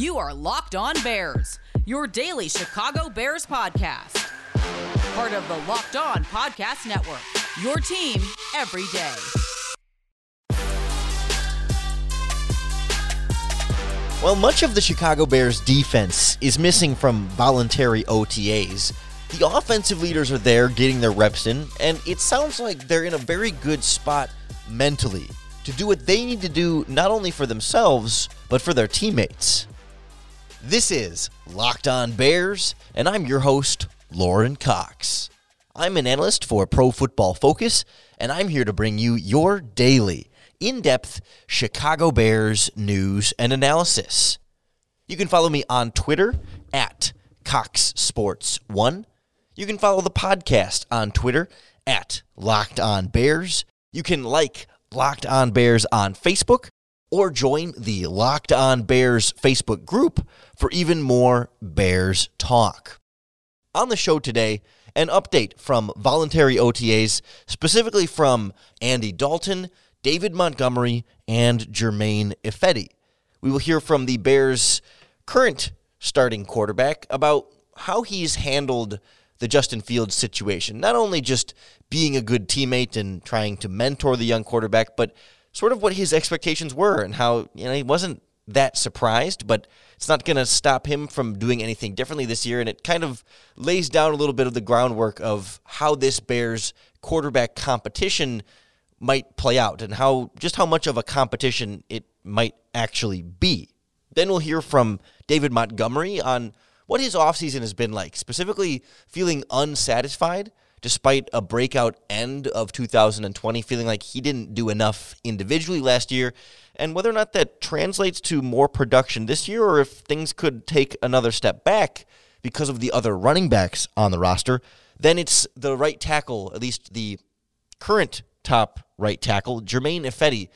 You are Locked On Bears, your daily Chicago Bears podcast. Part of the Locked On Podcast Network, your team every day. Well, much of the Chicago Bears defense is missing from voluntary OTAs. The offensive leaders are there getting their reps in, and it sounds like they're in a very good spot mentally to do what they need to do not only for themselves, but for their teammates. This is Locked On Bears, and I'm your host, Lauren Cox. I'm an analyst for Pro Football Focus, and I'm here to bring you your daily, in depth Chicago Bears news and analysis. You can follow me on Twitter at Cox Sports One. You can follow the podcast on Twitter at Locked On Bears. You can like Locked On Bears on Facebook or join the Locked On Bears Facebook group for even more Bears talk. On the show today, an update from voluntary OTAs, specifically from Andy Dalton, David Montgomery, and Germain Ifedi. We will hear from the Bears' current starting quarterback about how he's handled the Justin Fields situation. Not only just being a good teammate and trying to mentor the young quarterback, but sort of what his expectations were and how you know he wasn't that surprised, but it's not going to stop him from doing anything differently this year. And it kind of lays down a little bit of the groundwork of how this Bears quarterback competition might play out and how just how much of a competition it might actually be. Then we'll hear from David Montgomery on what his offseason has been like, specifically feeling unsatisfied despite a breakout end of 2020, feeling like he didn't do enough individually last year, and whether or not that translates to more production this year or if things could take another step back because of the other running backs on the roster, then it's the right tackle, at least the current top right tackle, Germain Ifedi,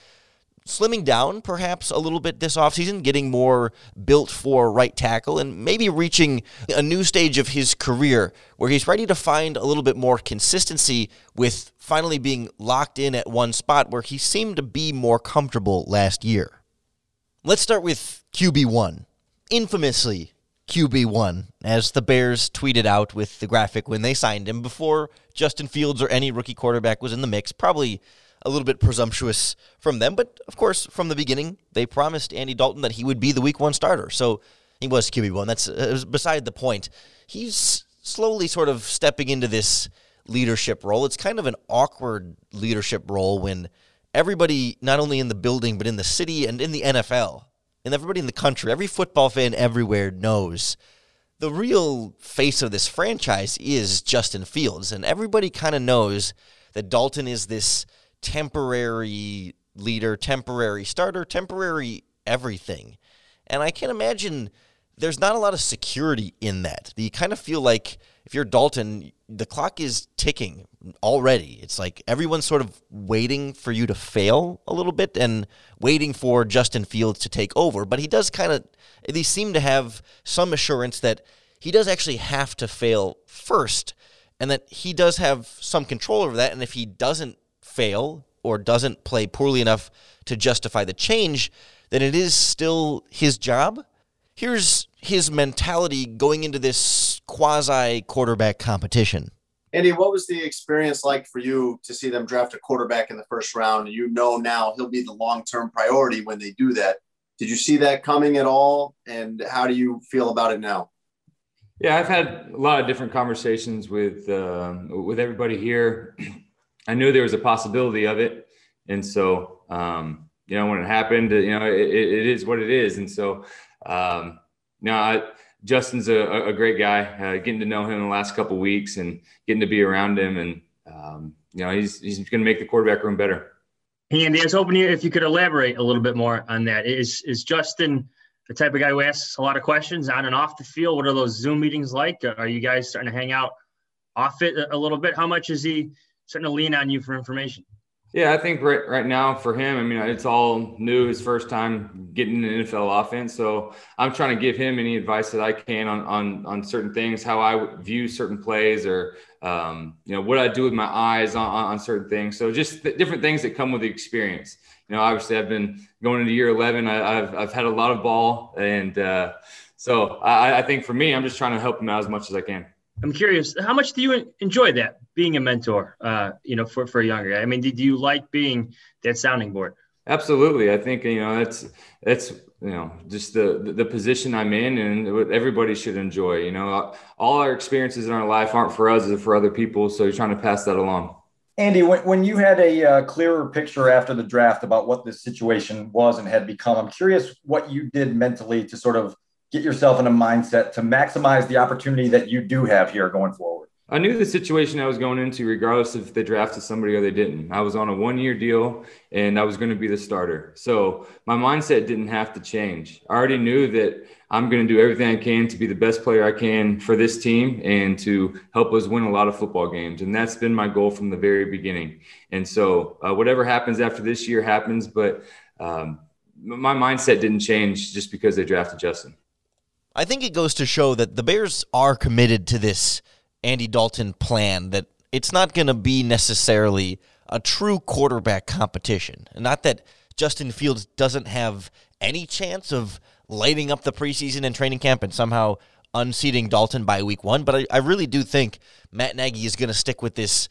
slimming down perhaps a little bit this offseason, getting more built for right tackle, and maybe reaching a new stage of his career where he's ready to find a little bit more consistency with finally being locked in at one spot where he seemed to be more comfortable last year. Let's start with QB1. Infamously, QB1, as the Bears tweeted out with the graphic when they signed him before Justin Fields or any rookie quarterback was in the mix. Probably a little bit presumptuous from them. But of course, from the beginning, they promised Andy Dalton that he would be the week one starter. So he was QB1. That's uh, beside the point. He's slowly sort of stepping into this leadership role. It's kind of an awkward leadership role when everybody, not only in the building, but in the city and in the NFL, and everybody in the country, every football fan everywhere knows the real face of this franchise is Justin Fields. And everybody kind of knows that Dalton is this temporary leader, temporary starter, temporary everything. And I can't imagine there's not a lot of security in that. You kind of feel like if you're Dalton, the clock is ticking already. It's like everyone's sort of waiting for you to fail a little bit and waiting for Justin Fields to take over. But he does kind of at least seem to have some assurance that he does actually have to fail first and that he does have some control over that. And if he doesn't fail or doesn't play poorly enough to justify the change, then it is still his job. Here's his mentality going into this quasi quarterback competition. Andy, what was the experience like for you to see them draft a quarterback in the first round? And you know now he'll be the long term priority when they do that. Did you see that coming at all? And how do you feel about it now? Yeah, I've had a lot of different conversations with uh, with everybody here. I knew there was a possibility of it, and so um, you know when it happened, you know it, it is what it is, and so um, I, Justin's a, a, great guy. Uh, getting to know him in the last couple weeks and getting to be around him, and um, you know he's he's going to make the quarterback room better. Hey Andy, I was hoping if you could elaborate a little bit more on that. Is is Justin the type of guy who asks a lot of questions on and off the field? What are those Zoom meetings like? Are you guys starting to hang out off it a little bit? How much is he starting to lean on you for information. Yeah, I think right right now for him, I mean, it's all new, his first time getting an NFL offense. So I'm trying to give him any advice that I can on on on certain things, how I view certain plays, or um, you know what I do with my eyes on, on certain things. So just different things that come with the experience. you know, obviously I've been going into year 11. I, have I've had a lot of ball. And uh, so I, I think for me, I'm just trying to help him out as much as I can. I'm curious, how much do you enjoy that being a mentor, uh, you know, for, for a younger guy? I mean, do, do you like being that sounding board? Absolutely. I think, you know, that's, that's, you know, just the, the position I'm in and what everybody should enjoy, you know, all our experiences in our life aren't for us, it's for other people. So you're trying to pass that along. Andy, when, when you had a uh, clearer picture after the draft about what this situation was and had become, I'm curious what you did mentally to sort of get yourself in a mindset to maximize the opportunity that you do have here going forward. I knew the situation I was going into, regardless if they drafted somebody or they didn't. I was on a one year deal and I was going to be the starter. So my mindset didn't have to change. I already knew that I'm going to do everything I can to be the best player I can for this team and to help us win a lot of football games. And that's been my goal from the very beginning. And so uh, whatever happens after this year happens, but um, my mindset didn't change just because they drafted Justin. I think it goes to show that the Bears are committed to this Andy Dalton plan that it's not going to be necessarily a true quarterback competition. Not that Justin Fields doesn't have any chance of lighting up the preseason and training camp and somehow unseating Dalton by week one, but I, I really do think Matt Nagy is going to stick with this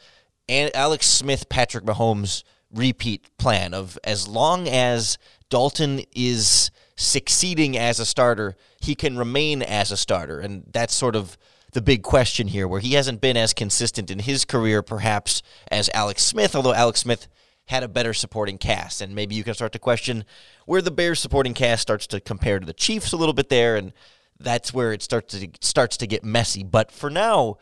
Alex Smith, Patrick Mahomes repeat plan of as long as Dalton is succeeding as a starter, he can remain as a starter. And that's sort of the big question here, where he hasn't been as consistent in his career, perhaps, as Alex Smith, although Alex Smith had a better supporting cast. And maybe you can start to question where the Bears supporting cast starts to compare to the Chiefs a little bit there. And that's where it starts to starts to get messy. But for now,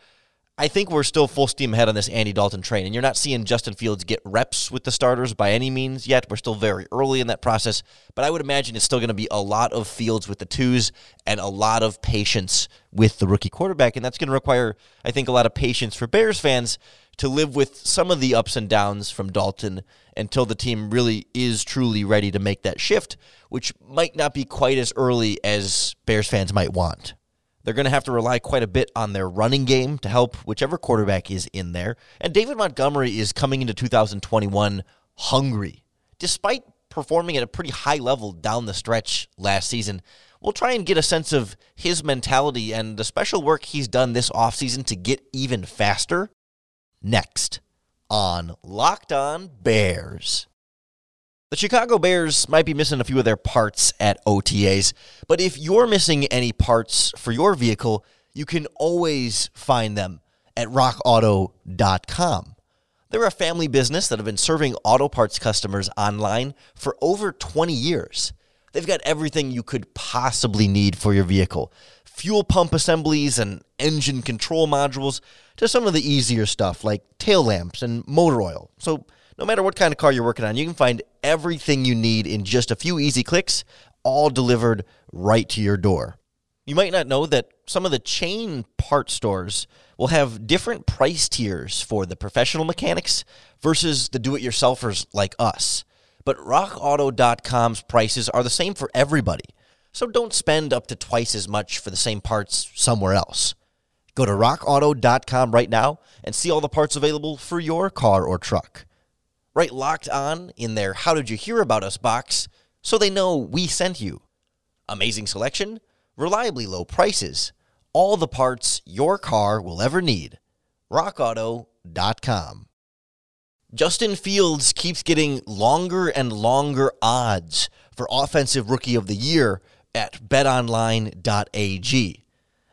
I think we're still full steam ahead on this Andy Dalton train, and you're not seeing Justin Fields get reps with the starters by any means yet. We're still very early in that process, but I would imagine it's still going to be a lot of Fields with the twos and a lot of patience with the rookie quarterback, and that's going to require, I think, a lot of patience for Bears fans to live with some of the ups and downs from Dalton until the team really is truly ready to make that shift, which might not be quite as early as Bears fans might want. They're going to have to rely quite a bit on their running game to help whichever quarterback is in there. And David Montgomery is coming into 2021 hungry. Despite performing at a pretty high level down the stretch last season, we'll try and get a sense of his mentality and the special work he's done this offseason to get even faster next on Locked On Bears. The Chicago Bears might be missing a few of their parts at OTAs, but if you're missing any parts for your vehicle, you can always find them at rockauto.com. They're a family business that have been serving auto parts customers online for over 20 years. They've got everything you could possibly need for your vehicle fuel pump assemblies and engine control modules to some of the easier stuff like tail lamps and motor oil. So, no matter what kind of car you're working on, you can find everything you need in just a few easy clicks, all delivered right to your door. You might not know that some of the chain part stores will have different price tiers for the professional mechanics versus the do it yourselfers like us. But rockauto.com's prices are the same for everybody. So don't spend up to twice as much for the same parts somewhere else. Go to rockauto.com right now and see all the parts available for your car or truck right locked on in their How Did You Hear About Us box so they know we sent you. Amazing selection, reliably low prices, all the parts your car will ever need. RockAuto.com. Justin Fields keeps getting longer and longer odds for Offensive Rookie of the Year at betonline.ag.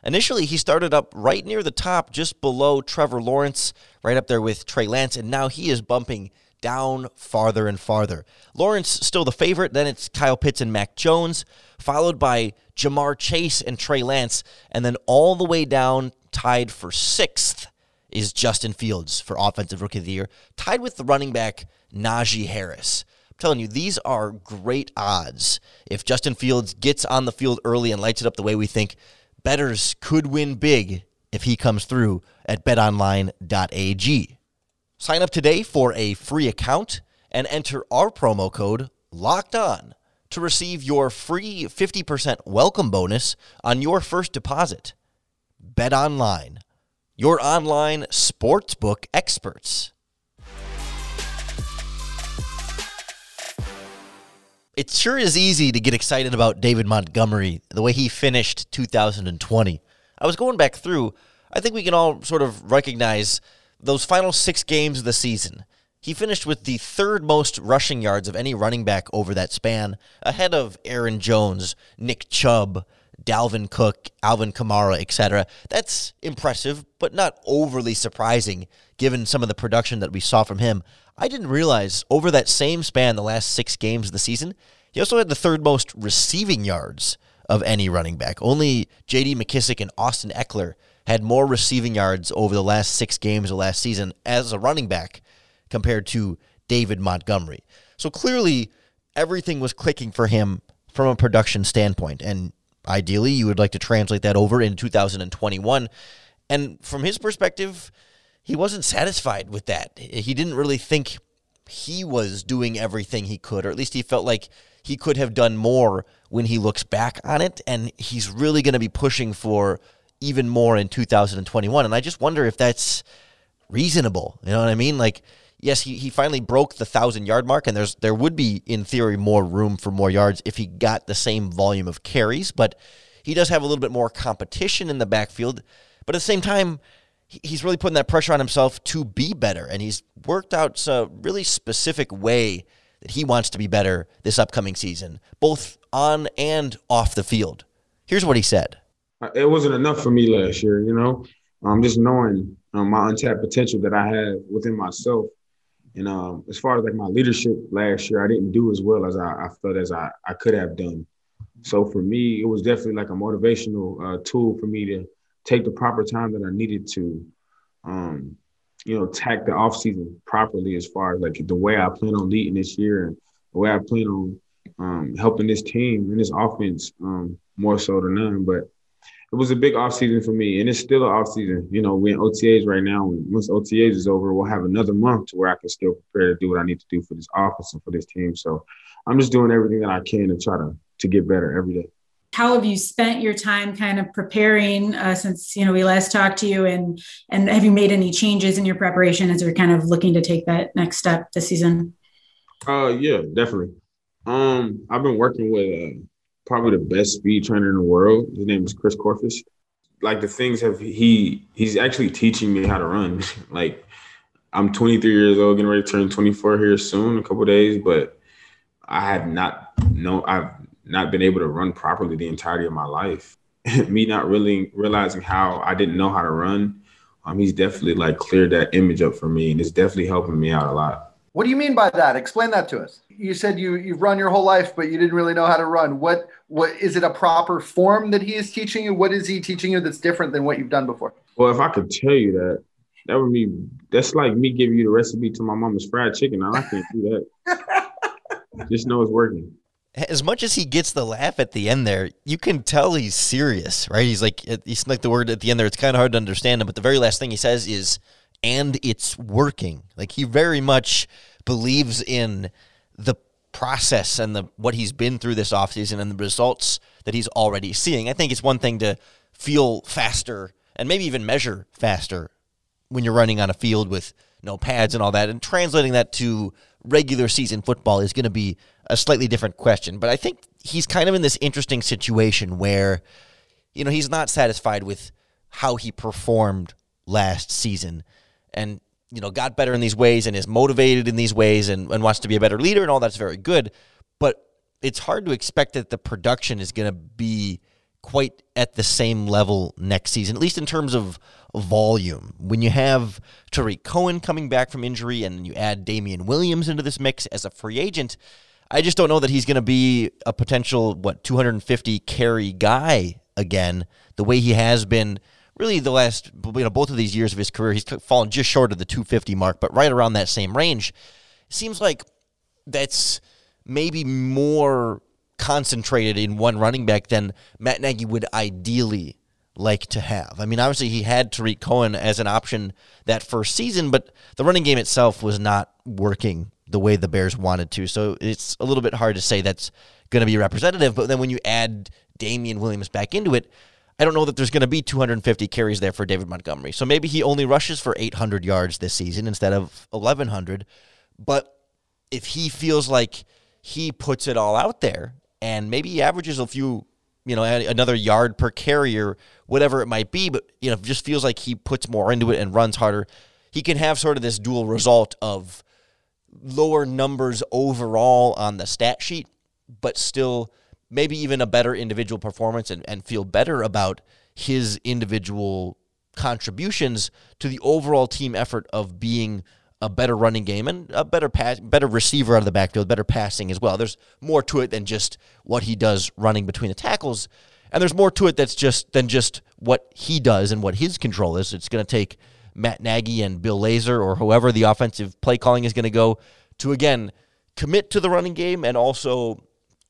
Initially, he started up right near the top, just below Trevor Lawrence, right up there with Trey Lance, and now he is bumping down farther and farther. Lawrence still the favorite. Then it's Kyle Pitts and Mac Jones, followed by Ja'Marr Chase and Trey Lance, and then all the way down, tied for sixth, is Justin Fields for Offensive Rookie of the Year, tied with the running back Najee Harris. I'm telling you, these are great odds. If Justin Fields gets on the field early and lights it up the way we think, betters could win big if he comes through at betonline.ag. Sign up today for a free account and enter our promo code LOCKED ON to receive your free 50% welcome bonus on your first deposit. Bet online, your online sportsbook experts. It sure is easy to get excited about David Montgomery, the way he finished 2020. I was going back through, I think we can all sort of recognize those final six games of the season. He finished with the third most rushing yards of any running back over that span, ahead of Aaron Jones, Nick Chubb, Dalvin Cook, Alvin Kamara, etc. That's impressive, but not overly surprising given some of the production that we saw from him. I didn't realize over that same span, the last six games of the season, he also had the third most receiving yards of any running back. Only J.D. McKissic and Austin Ekeler had more receiving yards over the last six games of last season as a running back compared to David Montgomery. So clearly, everything was clicking for him from a production standpoint. And ideally, you would like to translate that over in 2021. And from his perspective, he wasn't satisfied with that. He didn't really think he was doing everything he could, or at least he felt like he could have done more when he looks back on it. And he's really going to be pushing for even more in 2021. And I just wonder if that's reasonable. You know what I mean? Like, yes, he, he finally broke the thousand yard mark, and there's there would be in theory more room for more yards if he got the same volume of carries, but he does have a little bit more competition in the backfield. But at the same time, he's really putting that pressure on himself to be better, and he's worked out a really specific way that he wants to be better this upcoming season, both on and off the field. Here's what he said. It wasn't enough for me last year, you know. Um, just knowing um, my untapped potential that I have within myself and um, as far as like my leadership last year, I didn't do as well as I, I felt as I, I could have done. So for me, it was definitely like a motivational uh, tool for me to take the proper time that I needed to, um, you know, tack the off season properly as far as like the way I plan on leading this year and the way I plan on um, helping this team and this offense um, more so than none. But it was a big offseason for me, and it's still an offseason. You know, we're in OTAs right now. Once OTAs is over, we'll have another month to where I can still prepare to do what I need to do for this office and for this team. So I'm just doing everything that I can to try to to get better every day. How have you spent your time kind of preparing uh, since you know we last talked to you, and and have you made any changes in your preparation as you're kind of looking to take that next step this season? Uh, yeah, definitely. Um, I've been working with uh, probably the best speed trainer in the world. His name is Chris Korfist. Like the things have he he's actually teaching me how to run. like I'm 23 years old, getting ready to turn 24 here soon, a couple days, but I had not no I've not been able to run properly the entirety of my life. me not really realizing how I didn't know how to run. Um, he's definitely like cleared that image up for me, and it's definitely helping me out a lot. What do you mean by that? Explain that to us. You said you you've run your whole life, but you didn't really know how to run. What what is it a proper form that he is teaching you? What is he teaching you that's different than what you've done before? Well, if I could tell you that, that would be that's like me giving you the recipe to my mama's fried chicken. Now I can't do that. Just know it's working. As much as he gets the laugh at the end there, you can tell he's serious, right? He's like he's like the word at the end there. It's kind of hard to understand him, but the very last thing he says is and it's working. Like he very much believes in the process and the what he's been through this offseason and the results that he's already seeing. I think it's one thing to feel faster and maybe even measure faster when you're running on a field with no pads and all that and translating that to regular season football is going to be a slightly different question. But I think he's kind of in this interesting situation where you know, he's not satisfied with how he performed last season and you know got better in these ways and is motivated in these ways and, and wants to be a better leader and all that's very good. But it's hard to expect that the production is going to be quite at the same level next season at least in terms of volume. When you have Tarik Cohen coming back from injury and you add Damien Williams into this mix as a free agent I just don't know that he's going to be a potential what 250 carry guy again the way he has been really the last you know both of these years of his career he's fallen just short of the 250 mark but right around that same range seems like that's maybe more concentrated in one running back than Matt Nagy would ideally like to have. I mean, obviously he had Tarik Cohen as an option that first season, but the running game itself was not working the way the Bears wanted to. So it's a little bit hard to say that's going to be representative. But then when you add Damien Williams back into it, I don't know that there's going to be 250 carries there for David Montgomery. So maybe he only rushes for 800 yards this season instead of 1100. But if he feels like he puts it all out there and maybe he averages a few, you know, another yard per carrier, whatever it might be, but you know, just feels like he puts more into it and runs harder. He can have sort of this dual result of lower numbers overall on the stat sheet, but still maybe even a better individual performance and, and feel better about his individual contributions to the overall team effort of being a better running game and a better pass, better receiver out of the backfield, better passing as well. There's more to it than just what he does running between the tackles, and there's more to it that's just than just what he does and what his control is. It's going to take Matt Nagy and Bill Lazor or whoever the offensive play calling is going to go to again commit to the running game and also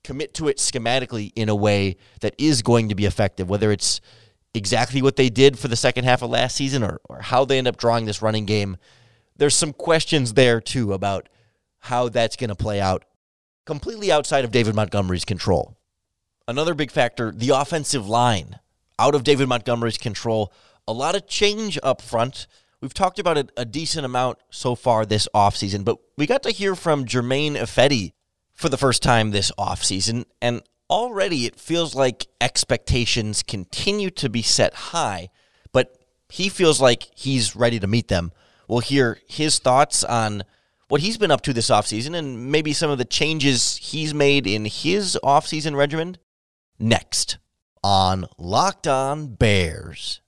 commit to it schematically in a way that is going to be effective, whether it's exactly what they did for the second half of last season or, or how they end up drawing this running game. There's some questions there too about how that's going to play out completely outside of David Montgomery's control. Another big factor, the offensive line, out of David Montgomery's control. A lot of change up front. We've talked about it a decent amount so far this offseason, but we got to hear from Germain Ifedi for the first time this offseason, and already it feels like expectations continue to be set high, but he feels like he's ready to meet them. We'll hear his thoughts on what he's been up to this offseason and maybe some of the changes he's made in his offseason regimen next on Locked On Bears.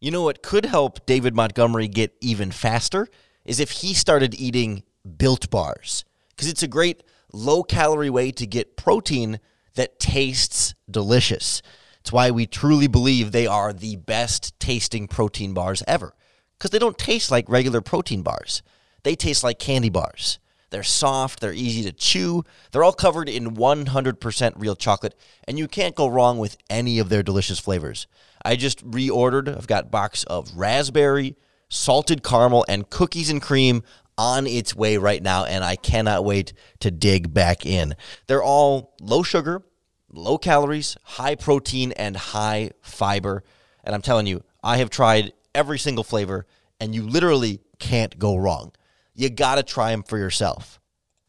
You know what could help David Montgomery get even faster is if he started eating built bars because it's a great low calorie way to get protein that tastes delicious. It's why we truly believe they are the best tasting protein bars ever because they don't taste like regular protein bars. They taste like candy bars. They're soft, they're easy to chew, they're all covered in 100% real chocolate, and you can't go wrong with any of their delicious flavors. I just reordered, I've got box of raspberry, salted caramel, and cookies and cream on its way right now, and I cannot wait to dig back in. They're all low sugar, low calories, high protein, and high fiber. And I'm telling you, I have tried every single flavor, and you literally can't go wrong. You got to try them for yourself.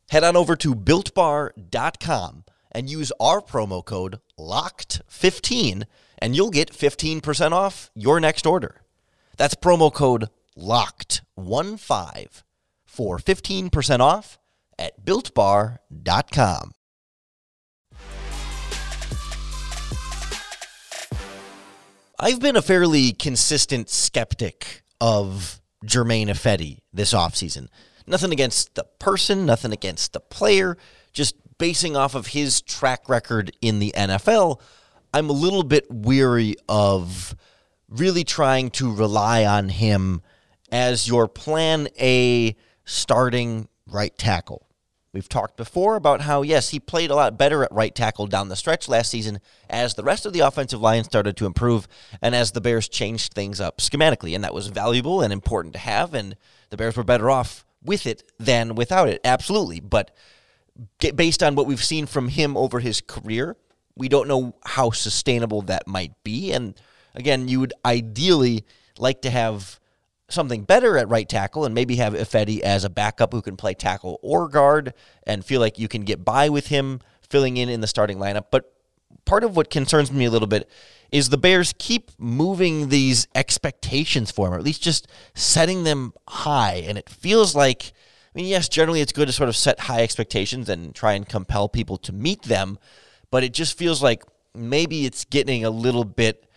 Head on over to builtbar.com and use our promo code LOCKED15 and you'll get 15% off your next order. That's promo code LOCKED15 for 15% off at builtbar.com. I've been a fairly consistent skeptic of Germain Ifedi this offseason. Nothing against the person, nothing against the player, just basing off of his track record in the NFL. I'm a little bit weary of really trying to rely on him as your plan A starting right tackle. We've talked before about how, yes, he played a lot better at right tackle down the stretch last season as the rest of the offensive line started to improve and as the Bears changed things up schematically. And that was valuable and important to have. And the Bears were better off with it than without it. Absolutely. But based on what we've seen from him over his career, we don't know how sustainable that might be. And again, you would ideally like to have something better at right tackle and maybe have Ifedi as a backup who can play tackle or guard and feel like you can get by with him filling in in the starting lineup. But part of what concerns me a little bit is the Bears keep moving these expectations for him, or at least just setting them high. And it feels like, I mean, yes, generally it's good to sort of set high expectations and try and compel people to meet them, but it just feels like maybe it's getting a little bit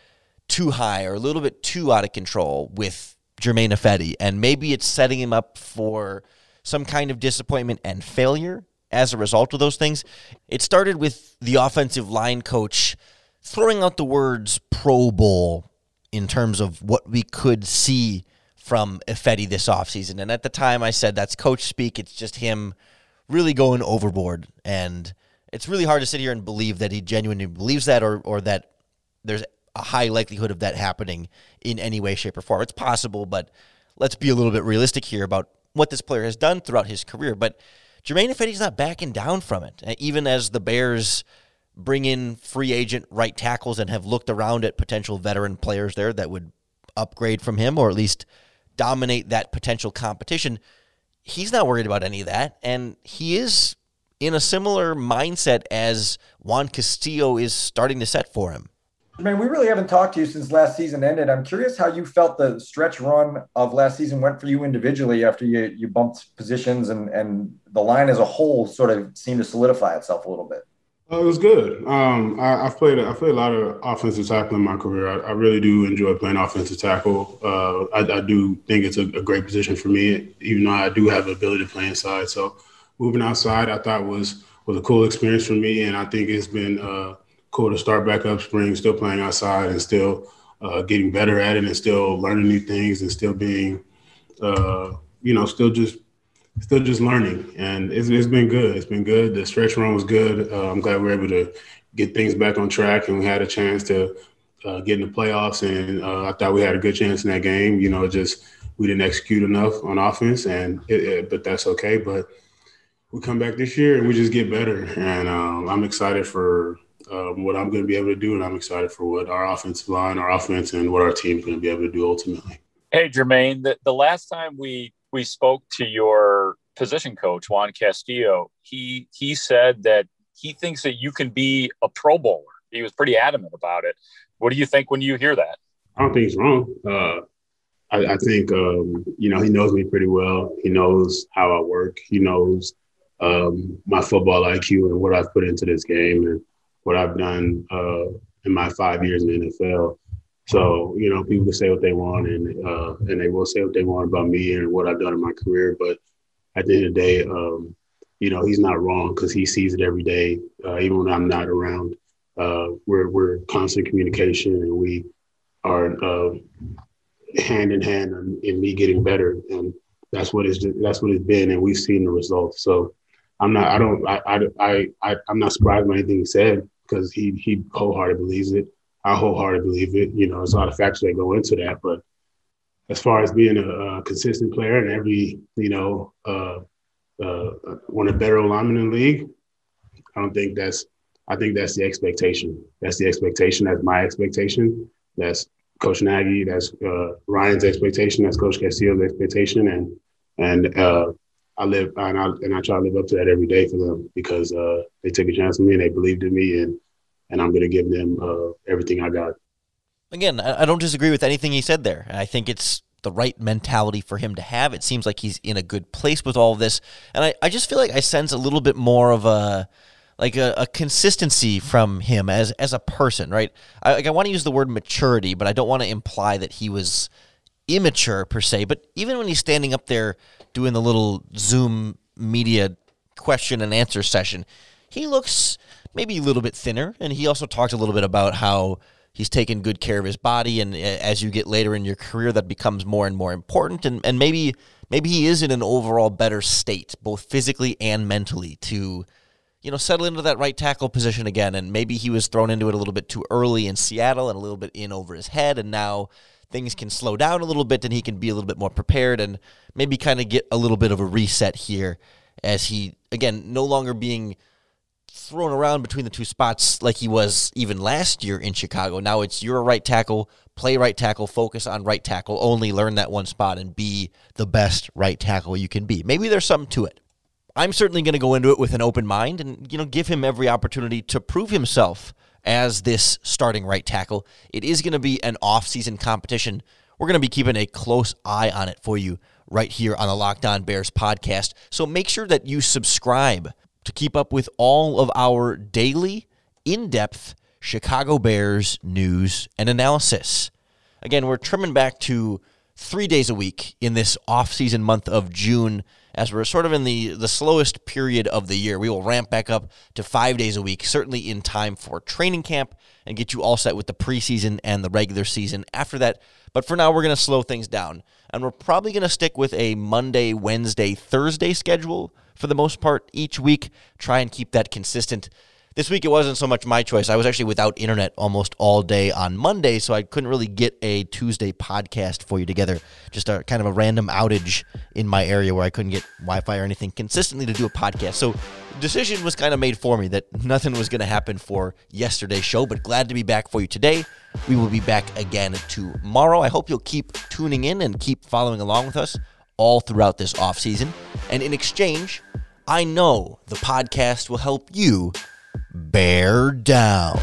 too high or a little bit too out of control with Germain Ifedi, and maybe it's setting him up for some kind of disappointment and failure as a result of those things. It started with the offensive line coach throwing out the words Pro Bowl in terms of what we could see from Ifedi this offseason. And at the time, I said that's coach speak. It's just him really going overboard. And it's really hard to sit here and believe that he genuinely believes that or, or that there's a high likelihood of that happening in any way, shape, or form. It's possible, but let's be a little bit realistic here about what this player has done throughout his career. But Germain Ifedi's not backing down from it, uh, even as the Bears bring in free agent right tackles and have looked around at potential veteran players there that would upgrade from him or at least dominate that potential competition. He's not worried about any of that, and he is in a similar mindset as Juan Castillo is starting to set for him. Man, we really haven't talked to you since last season ended. I'm curious how you felt the stretch run of last season went for you individually after you, you bumped positions and, and the line as a whole sort of seemed to solidify itself a little bit. Uh, it was good. Um, I, have played. I played a lot of offensive tackle in my career. I, I really do enjoy playing offensive tackle. Uh, I, I, do think it's a, a, great position for me, even though I do have the ability to play inside. So moving outside, I thought was was a cool experience for me, and I think it's been uh, cool to start back up spring, still playing outside and still uh, getting better at it, and still learning new things, and still being, uh, you know, still just still just learning, and it's, it's been good. It's been good. The stretch run was good. Uh, I'm glad we are able to get things back on track, and we had a chance to uh, get in the playoffs. And uh, I thought we had a good chance in that game. You know, just we didn't execute enough on offense, and it, it, but that's okay. But we come back this year and we just get better, and um, I'm excited for. Um, what I'm going to be able to do, and I'm excited for what our offensive line, our offense, and what our team is going to be able to do ultimately. Hey, Germain, the, the last time we we spoke to your position coach Juan Castillo, he he said that he thinks that you can be a Pro Bowler. He was pretty adamant about it. What do you think when you hear that? I don't think he's wrong. Uh, I, I, think um, you know he knows me pretty well. He knows how I work. He knows um, my football IQ and what I've put into this game and what I've done uh, in my five years in the NFL. So you know, people can say what they want, and uh, and they will say what they want about me and what I've done in my career. But at the end of the day, um, you know, he's not wrong because he sees it every day, uh, even when I'm not around. Uh, we're we're constant communication, and we are uh, hand in hand in, in, me getting better, and that's what it's that's what it's been, and we've seen the results. So I'm not, I don't, I, I, I, I'm not surprised by anything he said because he he wholeheartedly believes it. I wholeheartedly believe it. You know, there's a lot of factors that go into that. But as far as being a, a consistent player and every, you know, uh, uh, one of the better linemen in the league, I don't think that's. I think that's the expectation. That's the expectation. That's my expectation. That's Coach Nagy. That's uh, Ryan's expectation. That's Coach Castillo's expectation. And and uh, I live and I and I try to live up to that every day for them because uh, they took a chance on me and they believed in me and and I'm going to give them uh, everything I got. Again, I don't disagree with anything he said there. I think it's the right mentality for him to have. It seems like he's in a good place with all of this. And I, I just feel like I sense a little bit more of a like a, a consistency from him as as a person, right? I, like I want to use the word maturity, but I don't want to imply that he was immature per se. But even when he's standing up there doing the little Zoom media question and answer session, he looks maybe a little bit thinner. And he also talked a little bit about how he's taken good care of his body. And eh, as you get later in your career, that becomes more and more important. And, and maybe maybe he is in an overall better state, both physically and mentally, to you know settle into that right tackle position again. And maybe he was thrown into it a little bit too early in Seattle and a little bit in over his head. And now things can slow down a little bit and he can be a little bit more prepared and maybe kind of get a little bit of a reset here as he again no longer being thrown around between the two spots like he was even last year in Chicago. Now it's you're a right tackle, play right tackle, focus on right tackle, only learn that one spot and be the best right tackle you can be. Maybe there's something to it. I'm certainly going to go into it with an open mind and you know give him every opportunity to prove himself as this starting right tackle. It is going to be an off-season competition. We're going to be keeping a close eye on it for you right here on the Locked On Bears podcast. So make sure that you subscribe to keep up with all of our daily, in depth Chicago Bears news and analysis. Again, we're trimming back to three days a week in this off-season month of June as we're sort of in the, the slowest period of the year. We will ramp back up to five days a week, certainly in time for training camp and get you all set with the preseason and the regular season after that. But for now, we're going to slow things down. And we're probably going to stick with a Monday, Wednesday, Thursday schedule for the most part each week. Try and keep that consistent. This week it wasn't so much my choice. I was actually without internet almost all day on Monday, so I couldn't really get a Tuesday podcast for you together. Just a kind of a random outage in my area where I couldn't get Wi-Fi or anything consistently to do a podcast. So decision was kind of made for me that nothing was going to happen for yesterday's show, but glad to be back for you today. We will be back again tomorrow. I hope you'll keep tuning in and keep following along with us all throughout this off season. And in exchange, I know the podcast will help you bear down.